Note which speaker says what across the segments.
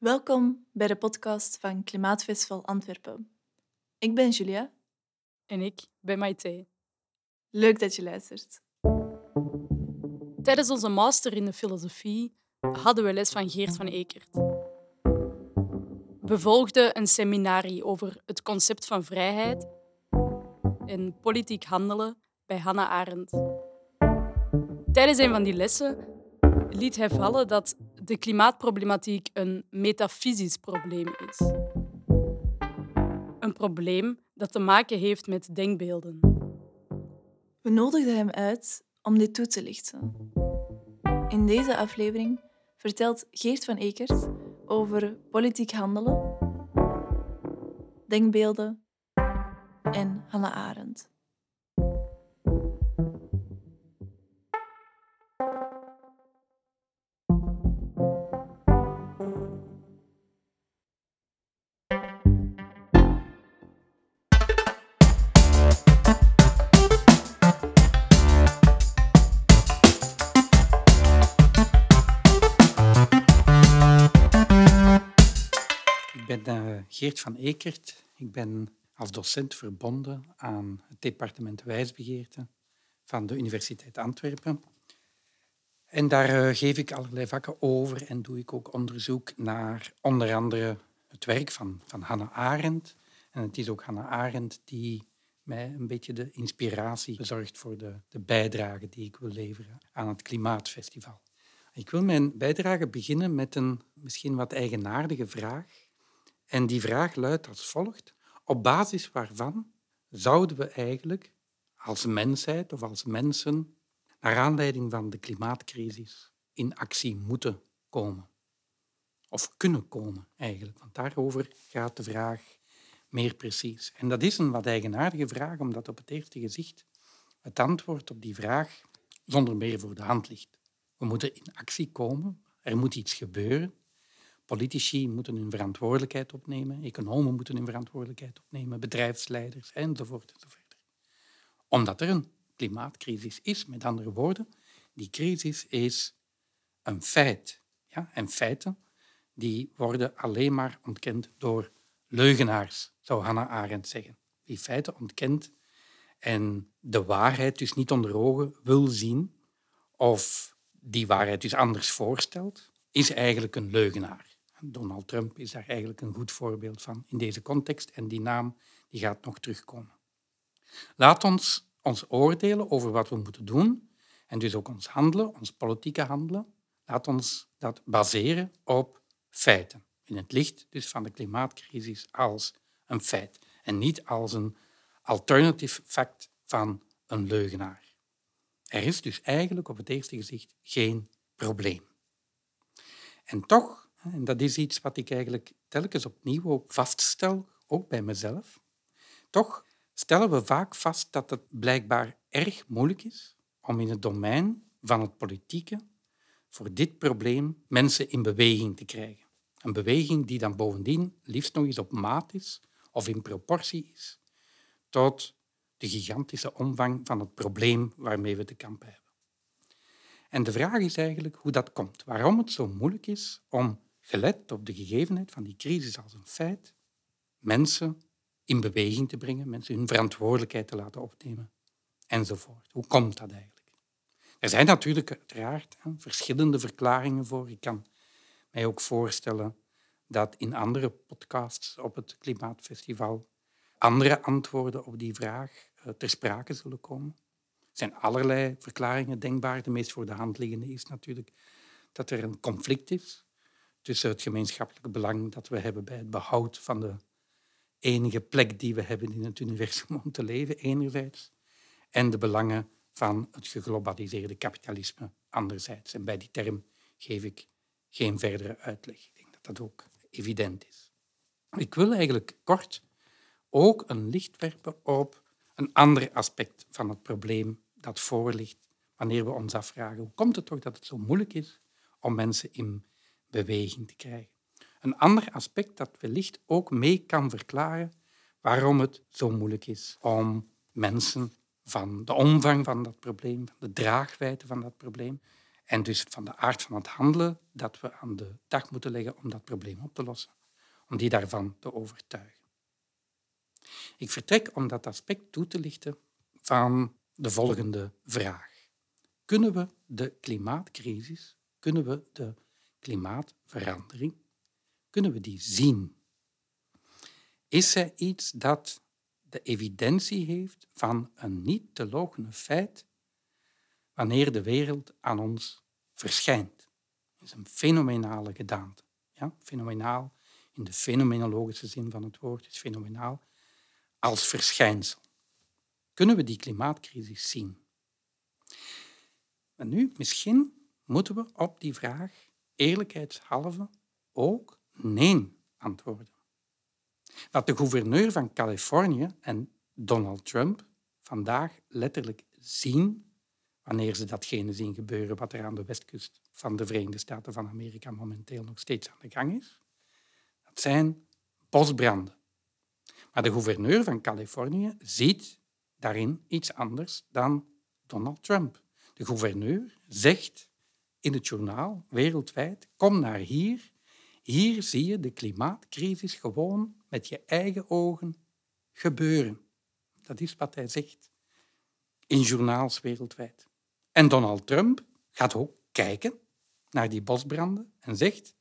Speaker 1: Welkom bij de podcast van Klimaatfestival Antwerpen. Ik ben Julia.
Speaker 2: En ik ben Maite.
Speaker 1: Leuk dat je luistert.
Speaker 2: Tijdens onze master in de filosofie hadden we les van Geert van Ekert. We volgden een seminarie over het concept van vrijheid en politiek handelen bij Hannah Arendt. Tijdens een van die lessen liet hij vallen dat de klimaatproblematiek een metafysisch probleem is. Een probleem dat te maken heeft met denkbeelden.
Speaker 1: We nodigden hem uit om dit toe te lichten. In deze aflevering vertelt Geert van Ekert over politiek handelen, denkbeelden en Hannah Arendt.
Speaker 3: Ben eh, Geert van Ekert. Ik ben als docent verbonden aan het departement wijsbegeerte van de Universiteit Antwerpen. En daar eh, geef ik allerlei vakken over en doe ik ook onderzoek naar onder andere het werk van, van Hannah Arendt. En het is ook Hannah Arendt die mij een beetje de inspiratie bezorgt voor de, de bijdrage die ik wil leveren aan het Klimaatfestival. Ik wil mijn bijdrage beginnen met een misschien wat eigenaardige vraag. En die vraag luidt als volgt. Op basis waarvan zouden we eigenlijk als mensheid of als mensen naar aanleiding van de klimaatcrisis in actie moeten komen? Of kunnen komen eigenlijk, want daarover gaat de vraag meer precies. En dat is een wat eigenaardige vraag, omdat op het eerste gezicht het antwoord op die vraag zonder meer voor de hand ligt. We moeten in actie komen, er moet iets gebeuren. Politici moeten hun verantwoordelijkheid opnemen, economen moeten hun verantwoordelijkheid opnemen, bedrijfsleiders enzovoort enzovoort. Omdat er een klimaatcrisis is, met andere woorden, die crisis is een feit. Ja? En feiten die worden alleen maar ontkend door leugenaars, zou Hannah Arendt zeggen. Die feiten ontkent en de waarheid dus niet onder ogen wil zien of die waarheid dus anders voorstelt, is eigenlijk een leugenaar. Donald Trump is daar eigenlijk een goed voorbeeld van in deze context en die naam die gaat nog terugkomen. Laat ons ons oordelen over wat we moeten doen en dus ook ons handelen, ons politieke handelen, laat ons dat baseren op feiten. In het licht dus van de klimaatcrisis als een feit en niet als een alternative fact van een leugenaar. Er is dus eigenlijk op het eerste gezicht geen probleem. En toch, en dat is iets wat ik eigenlijk telkens opnieuw vaststel, ook bij mezelf, toch stellen we vaak vast dat het blijkbaar erg moeilijk is om in het domein van het politieke voor dit probleem mensen in beweging te krijgen. Een beweging die dan bovendien liefst nog eens op maat is of in proportie is tot de gigantische omvang van het probleem waarmee we te kampen hebben. En de vraag is eigenlijk hoe dat komt. Waarom het zo moeilijk is om, gelet op de gegevenheid van die crisis als een feit, mensen in beweging te brengen, mensen hun verantwoordelijkheid te laten opnemen, enzovoort. Hoe komt dat eigenlijk? Er zijn natuurlijk uiteraard verschillende verklaringen voor. Ik kan mij ook voorstellen dat in andere podcasts op het Klimaatfestival andere antwoorden op die vraag eh, ter sprake zullen komen. Er zijn allerlei verklaringen denkbaar. De meest voor de hand liggende is natuurlijk dat er een conflict is tussen het gemeenschappelijke belang dat we hebben bij het behoud van de enige plek die we hebben in het universum om te leven, enerzijds, en de belangen van het geglobaliseerde kapitalisme, anderzijds. En bij die term geef ik geen verdere uitleg. Ik denk dat dat ook evident is. Ik wil eigenlijk kort ook een licht werpen op een ander aspect van het probleem dat voorligt wanneer we ons afvragen hoe komt het toch dat het zo moeilijk is om mensen in beweging te krijgen. Een ander aspect dat wellicht ook mee kan verklaren waarom het zo moeilijk is om mensen van de omvang van dat probleem, van de draagwijte van dat probleem En dus van de aard van het handelen dat we aan de dag moeten leggen om dat probleem op te lossen. Om die daarvan te overtuigen. Ik vertrek om dat aspect toe te lichten van de volgende vraag. Kunnen we de klimaatcrisis, kunnen we de klimaatverandering, kunnen we die zien? Is zij iets dat de evidentie heeft van een niet te logenen feit wanneer de wereld aan ons verschijnt? Dat is een fenomenale gedaante. Ja? Fenomenaal in de fenomenologische zin van het woord is fenomenaal als verschijnsel. Kunnen we die klimaatcrisis zien? En nu, misschien moeten we op die vraag eerlijkheidshalve ook nee antwoorden. Wat de gouverneur van Californië en Donald Trump vandaag letterlijk zien, wanneer ze datgene zien gebeuren wat er aan de westkust van de Verenigde Staten van Amerika momenteel nog steeds aan de gang is, dat zijn bosbranden. Maar de gouverneur van Californië ziet daarin iets anders dan Donald Trump. De gouverneur zegt in het journaal wereldwijd, kom naar hier, hier zie je de klimaatcrisis gewoon met je eigen ogen gebeuren. Dat is wat hij zegt in journaals wereldwijd. En Donald Trump gaat ook kijken naar die bosbranden en zegt,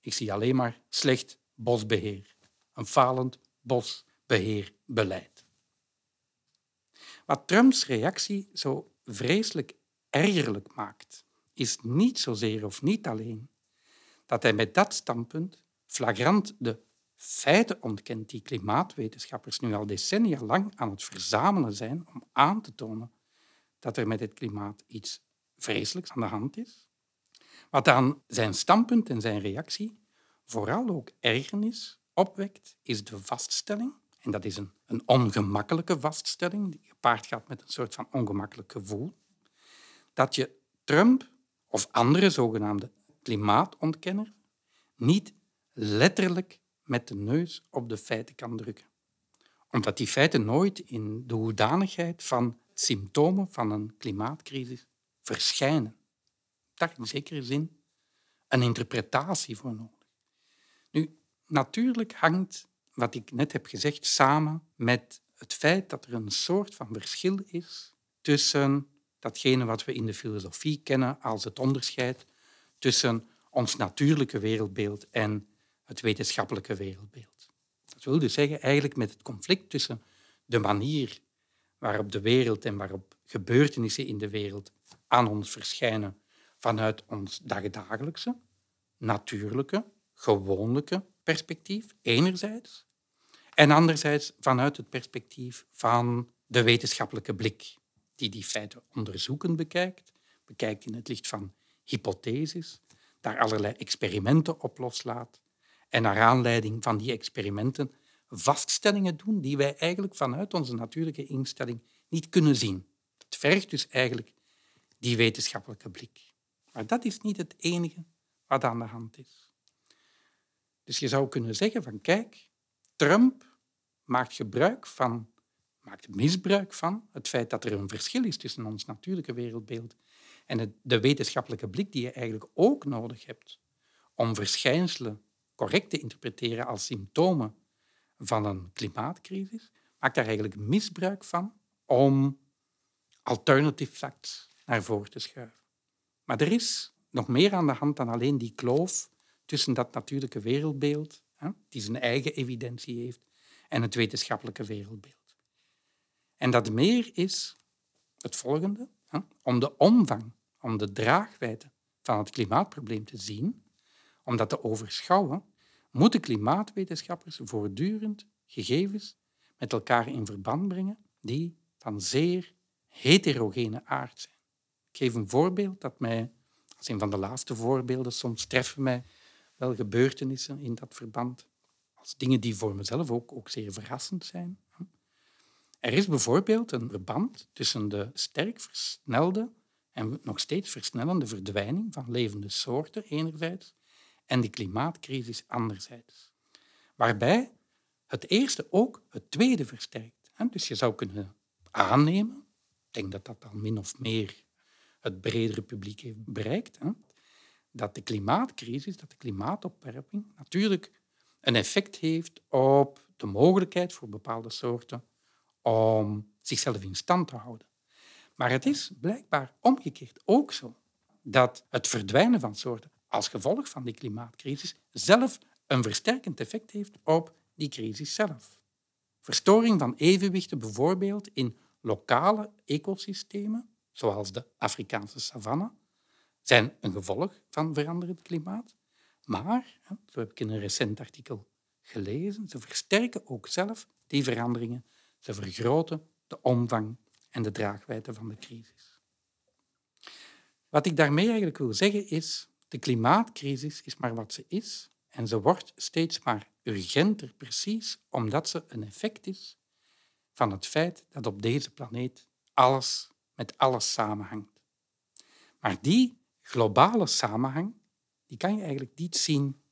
Speaker 3: ik zie alleen maar slecht bosbeheer, een falend bosbeheerbeleid. Wat Trumps reactie zo vreselijk ergerlijk maakt, is niet zozeer of niet alleen dat hij met dat standpunt flagrant de feiten ontkent die klimaatwetenschappers nu al decennia lang aan het verzamelen zijn om aan te tonen dat er met het klimaat iets vreselijks aan de hand is. Wat aan zijn standpunt en zijn reactie vooral ook ergernis opwekt, is de vaststelling, en dat is een, een ongemakkelijke vaststelling, die gepaard gaat met een soort van ongemakkelijk gevoel, dat je Trump of andere zogenaamde klimaatontkenner niet letterlijk met de neus op de feiten kan drukken. Omdat die feiten nooit in de hoedanigheid van symptomen van een klimaatcrisis verschijnen. Daar in zekere zin een interpretatie voor nodig. Nu, natuurlijk hangt wat ik net heb gezegd samen met het feit dat er een soort van verschil is tussen datgene wat we in de filosofie kennen als het onderscheid tussen ons natuurlijke wereldbeeld en het wetenschappelijke wereldbeeld. Dat wil dus zeggen eigenlijk met het conflict tussen de manier waarop de wereld en waarop gebeurtenissen in de wereld aan ons verschijnen vanuit ons dagdagelijkse, natuurlijke, gewoonlijke perspectief, enerzijds, en anderzijds vanuit het perspectief van de wetenschappelijke blik, die die feiten onderzoekend bekijkt, bekijkt in het licht van hypotheses, daar allerlei experimenten op loslaat en naar aanleiding van die experimenten vaststellingen doen die wij eigenlijk vanuit onze natuurlijke instelling niet kunnen zien. Het vergt dus eigenlijk die wetenschappelijke blik. Maar dat is niet het enige wat aan de hand is. Dus je zou kunnen zeggen van kijk, Trump maakt gebruik van, maakt misbruik van het feit dat er een verschil is tussen ons natuurlijke wereldbeeld en de wetenschappelijke blik die je eigenlijk ook nodig hebt om verschijnselen correct te interpreteren als symptomen van een klimaatcrisis, maakt daar eigenlijk misbruik van om alternative facts naar voren te schuiven. Maar er is nog meer aan de hand dan alleen die kloof tussen dat natuurlijke wereldbeeld, die zijn eigen evidentie heeft, en het wetenschappelijke wereldbeeld. En dat meer is het volgende. Om de omvang, om de draagwijdte van het klimaatprobleem te zien, om dat te overschouwen, moeten klimaatwetenschappers voortdurend gegevens met elkaar in verband brengen die van zeer heterogene aard zijn. Ik geef een voorbeeld dat mij, als een van de laatste voorbeelden, soms treffen mij wel gebeurtenissen in dat verband, als dingen die voor mezelf ook, ook zeer verrassend zijn. Er is bijvoorbeeld een verband tussen de sterk versnelde en nog steeds versnellende verdwijning van levende soorten enerzijds en de klimaatcrisis anderzijds. Waarbij het eerste ook het tweede versterkt. Dus je zou kunnen aannemen, ik denk dat dat dan min of meer het bredere publiek heeft bereikt. Dat de klimaatcrisis, dat de klimaatopwarming natuurlijk een effect heeft op de mogelijkheid voor bepaalde soorten om zichzelf in stand te houden. Maar het is blijkbaar omgekeerd ook zo dat het verdwijnen van soorten als gevolg van die klimaatcrisis zelf een versterkend effect heeft op die crisis zelf. Verstoring van evenwichten bijvoorbeeld in lokale ecosystemen, zoals de Afrikaanse savanne, zijn een gevolg van veranderend klimaat. Maar, zo heb ik in een recent artikel gelezen, ze versterken ook zelf die veranderingen. Ze vergroten de omvang en de draagwijdte van de crisis. Wat ik daarmee eigenlijk wil zeggen is, de klimaatcrisis is maar wat ze is en ze wordt steeds maar urgenter, precies omdat ze een effect is van het feit dat op deze planeet alles met alles samenhangt. Maar die globale samenhang, die kan je eigenlijk niet zien.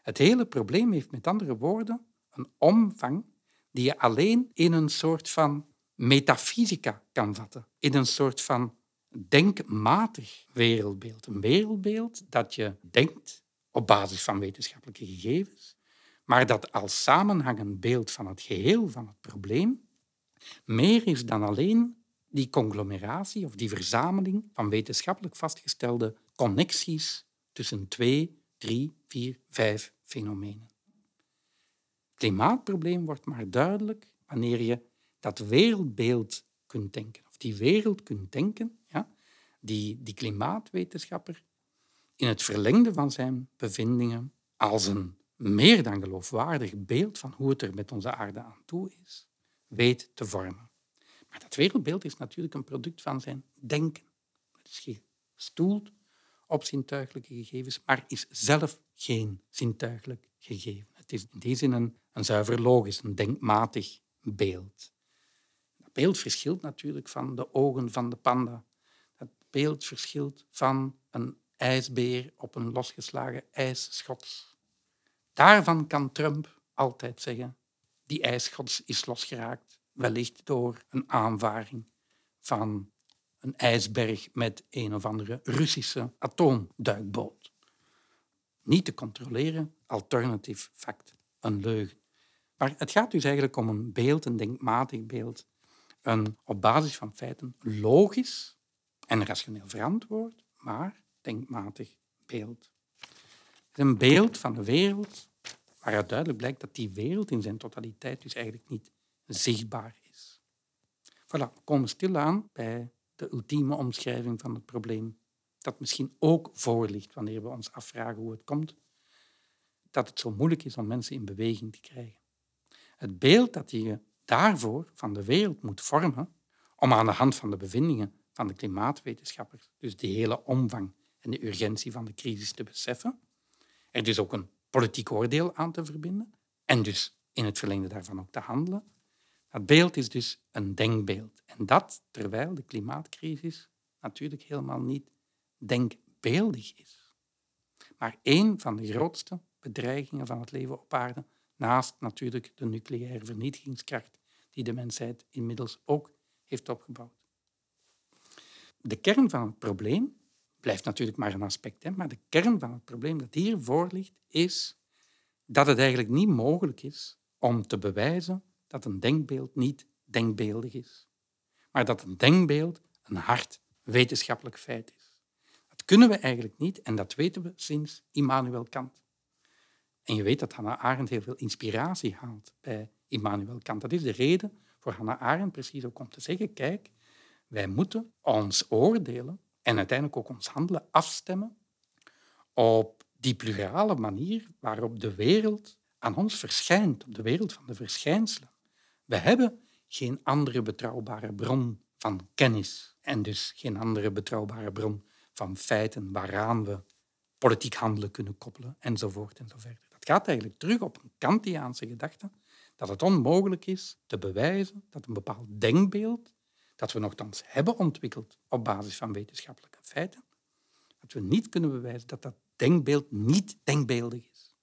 Speaker 3: Het hele probleem heeft met andere woorden een omvang die je alleen in een soort van metafysica kan vatten, in een soort van denkmatig wereldbeeld. Een wereldbeeld dat je denkt op basis van wetenschappelijke gegevens, maar dat als samenhangend beeld van het geheel van het probleem meer is dan alleen die conglomeratie of die verzameling van wetenschappelijk vastgestelde connecties tussen twee, drie, vier, vijf fenomenen. Klimaatprobleem wordt maar duidelijk wanneer je dat wereldbeeld kunt denken, of die wereld kunt denken, ja, die, die klimaatwetenschapper in het verlengde van zijn bevindingen als een meer dan geloofwaardig beeld van hoe het er met onze aarde aan toe is, weet te vormen. Maar dat wereldbeeld is natuurlijk een product van zijn denken. Het is gestoeld op zintuigelijke gegevens, maar is zelf geen zintuigelijk gegeven. Het is in die zin een, een zuiver logisch, een denkmatig beeld. Dat beeld verschilt natuurlijk van de ogen van de panda. Dat beeld verschilt van een ijsbeer op een losgeslagen ijsschots. Daarvan kan Trump altijd zeggen, die ijsschots is losgeraakt wellicht door een aanvaring van een ijsberg met een of andere Russische atoomduikboot. Niet te controleren, alternatief fact, een leugen. Maar het gaat dus eigenlijk om een beeld, een denkmatig beeld, een op basis van feiten logisch en rationeel verantwoord, maar denkmatig beeld. Het is een beeld van de wereld waaruit duidelijk blijkt dat die wereld in zijn totaliteit dus eigenlijk niet zichtbaar is. Voilà, we komen stilaan bij de ultieme omschrijving van het probleem, dat misschien ook voor ligt wanneer we ons afvragen hoe het komt, dat het zo moeilijk is om mensen in beweging te krijgen. Het beeld dat je daarvoor van de wereld moet vormen, om aan de hand van de bevindingen van de klimaatwetenschappers, dus de hele omvang en de urgentie van de crisis te beseffen, er dus ook een politiek oordeel aan te verbinden en dus in het verlengde daarvan ook te handelen, dat beeld is dus een denkbeeld. En dat terwijl de klimaatcrisis natuurlijk helemaal niet denkbeeldig is. Maar één van de grootste bedreigingen van het leven op aarde, naast natuurlijk de nucleaire vernietigingskracht die de mensheid inmiddels ook heeft opgebouwd. De kern van het probleem blijft natuurlijk maar een aspect, hè, maar de kern van het probleem dat hiervoor ligt, is dat het eigenlijk niet mogelijk is om te bewijzen dat een denkbeeld niet denkbeeldig is, maar dat een denkbeeld een hard wetenschappelijk feit is. Dat kunnen we eigenlijk niet en dat weten we sinds Immanuel Kant. En je weet dat Hannah Arendt heel veel inspiratie haalt bij Immanuel Kant. Dat is de reden voor Hannah Arendt precies ook om te zeggen, kijk, wij moeten ons oordelen en uiteindelijk ook ons handelen afstemmen op die plurale manier waarop de wereld aan ons verschijnt, op de wereld van de verschijnselen. We hebben geen andere betrouwbare bron van kennis en dus geen andere betrouwbare bron van feiten waaraan we politiek handelen kunnen koppelen enzovoort enzovoort. Dat gaat eigenlijk terug op een Kantiaanse gedachte dat het onmogelijk is te bewijzen dat een bepaald denkbeeld dat we nogthans hebben ontwikkeld op basis van wetenschappelijke feiten, dat we niet kunnen bewijzen dat dat denkbeeld niet denkbeeldig is.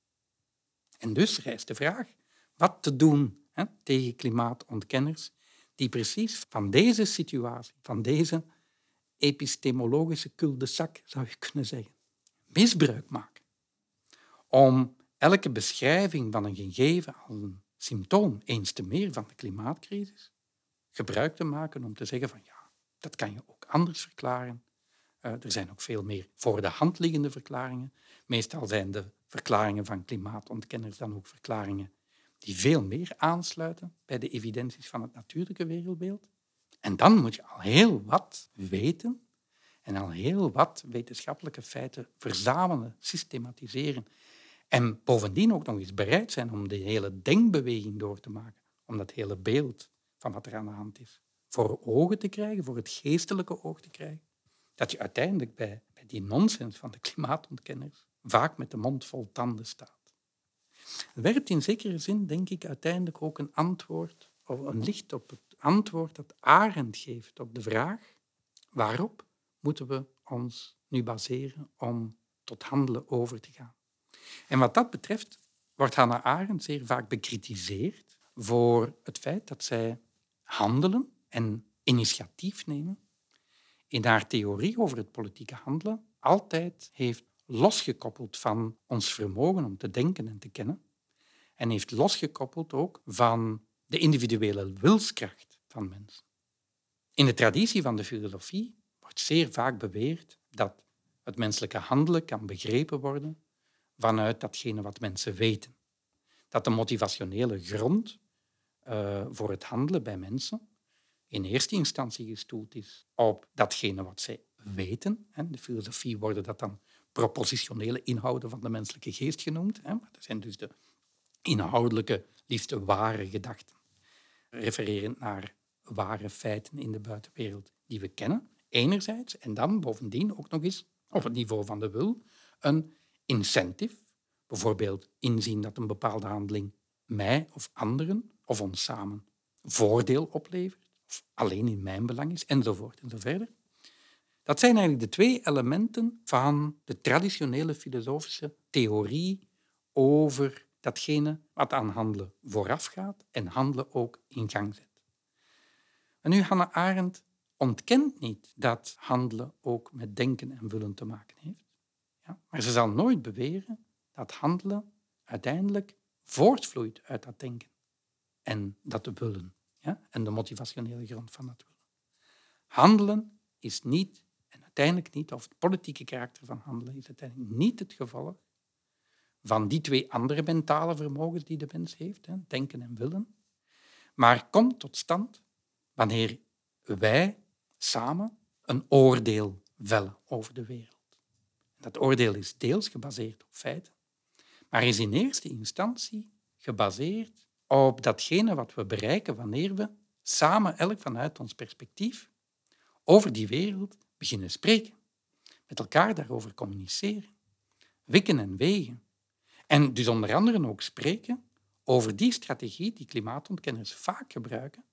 Speaker 3: En dus rijst de vraag wat te doen hè, tegen klimaatontkenners die precies van deze situatie, van deze epistemologische cul-de-sac, zou je kunnen zeggen, misbruik maken. Om elke beschrijving van een gegeven als een symptoom, eens te meer van de klimaatcrisis, gebruik te maken om te zeggen van ja, dat kan je ook anders verklaren. Uh, er zijn ook veel meer voor de hand liggende verklaringen. Meestal zijn de verklaringen van klimaatontkenners dan ook verklaringen die veel meer aansluiten bij de evidenties van het natuurlijke wereldbeeld. En dan moet je al heel wat weten en al heel wat wetenschappelijke feiten verzamelen, systematiseren. En bovendien ook nog eens bereid zijn om de hele denkbeweging door te maken, om dat hele beeld van wat er aan de hand is voor ogen te krijgen, voor het geestelijke oog te krijgen. Dat je uiteindelijk bij, bij die nonsens van de klimaatontkenners vaak met de mond vol tanden staat. Werpt in zekere zin, denk ik, uiteindelijk ook een antwoord, of een licht op het antwoord dat Arendt geeft op de vraag waarop moeten we ons nu baseren om tot handelen over te gaan. En wat dat betreft wordt Hannah Arendt zeer vaak bekritiseerd voor het feit dat zij handelen en initiatief nemen in haar theorie over het politieke handelen altijd heeft losgekoppeld van ons vermogen om te denken en te kennen en heeft losgekoppeld ook van de individuele wilskracht van mensen. In de traditie van de filosofie wordt zeer vaak beweerd dat het menselijke handelen kan begrepen worden vanuit datgene wat mensen weten. Dat de motivationele grond uh, voor het handelen bij mensen in eerste instantie gestoeld is op datgene wat zij weten. In de filosofie worden dat dan propositionele inhouden van de menselijke geest genoemd. Dat zijn dus de inhoudelijke, liefst ware gedachten, refererend naar ware feiten in de buitenwereld die we kennen, enerzijds, en dan bovendien ook nog eens op het niveau van de wil een incentive, bijvoorbeeld inzien dat een bepaalde handeling mij of anderen of ons samen voordeel oplevert, of alleen in mijn belang is, enzovoort en zo verder. Dat zijn eigenlijk de twee elementen van de traditionele filosofische theorie over datgene wat aan handelen voorafgaat en handelen ook in gang zet. En Hannah Arendt ontkent niet dat handelen ook met denken en willen te maken heeft. Maar ze zal nooit beweren dat handelen uiteindelijk voortvloeit uit dat denken en dat willen ja? en de motivationele grond van dat willen. Handelen is niet, en uiteindelijk niet, of het politieke karakter van handelen is uiteindelijk niet het gevolg van die twee andere mentale vermogens die de mens heeft, hè, denken en willen, maar komt tot stand wanneer wij samen een oordeel vellen over de wereld. Dat oordeel is deels gebaseerd op feiten, maar is in eerste instantie gebaseerd op datgene wat we bereiken wanneer we samen, elk vanuit ons perspectief, over die wereld beginnen spreken, met elkaar daarover communiceren, wikken en wegen. En dus onder andere ook spreken over die strategie die klimaatontkenners vaak gebruiken,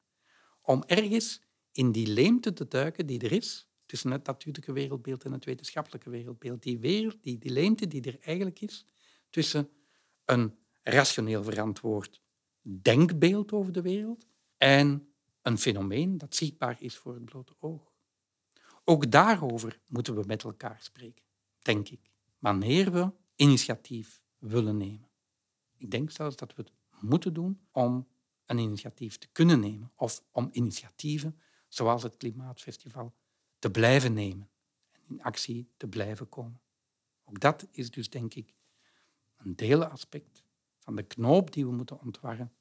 Speaker 3: om ergens in die leemte te duiken die er is tussen het natuurlijke wereldbeeld en het wetenschappelijke wereldbeeld. Die, wereld, die, die leemte die er eigenlijk is tussen een rationeel verantwoord denkbeeld over de wereld en een fenomeen dat zichtbaar is voor het blote oog. Ook daarover moeten we met elkaar spreken, denk ik, wanneer we initiatief willen nemen. Ik denk zelfs dat we het moeten doen om een initiatief te kunnen nemen of om initiatieven zoals het Klimaatfestival te blijven nemen en in actie te blijven komen. Ook dat is dus, denk ik, een deelaspect van de knoop die we moeten ontwarren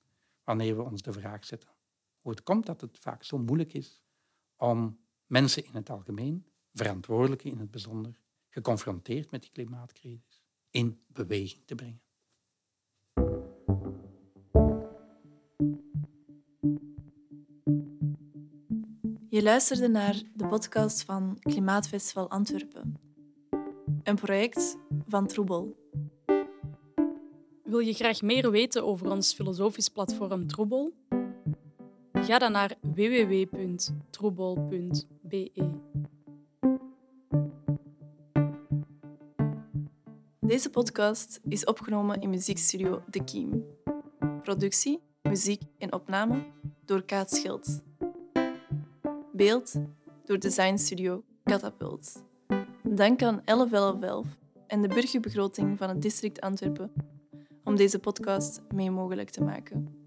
Speaker 3: wanneer we ons de vraag zetten hoe het komt dat het vaak zo moeilijk is om mensen in het algemeen, verantwoordelijken in het bijzonder, geconfronteerd met die klimaatcrisis, in beweging te brengen.
Speaker 1: Luisterde naar de podcast van Klimaatfestival Antwerpen, een project van Troebel.
Speaker 2: Wil je graag meer weten over ons filosofisch platform Troebel? Ga dan naar www.troebel.be.
Speaker 1: Deze podcast is opgenomen in muziekstudio De Kiem. Productie, muziek en opname door Kaat Schild. Beeld door Design Studio Catapult. Dank aan 1111 en de burgerbegroting van het district Antwerpen om deze podcast mee mogelijk te maken.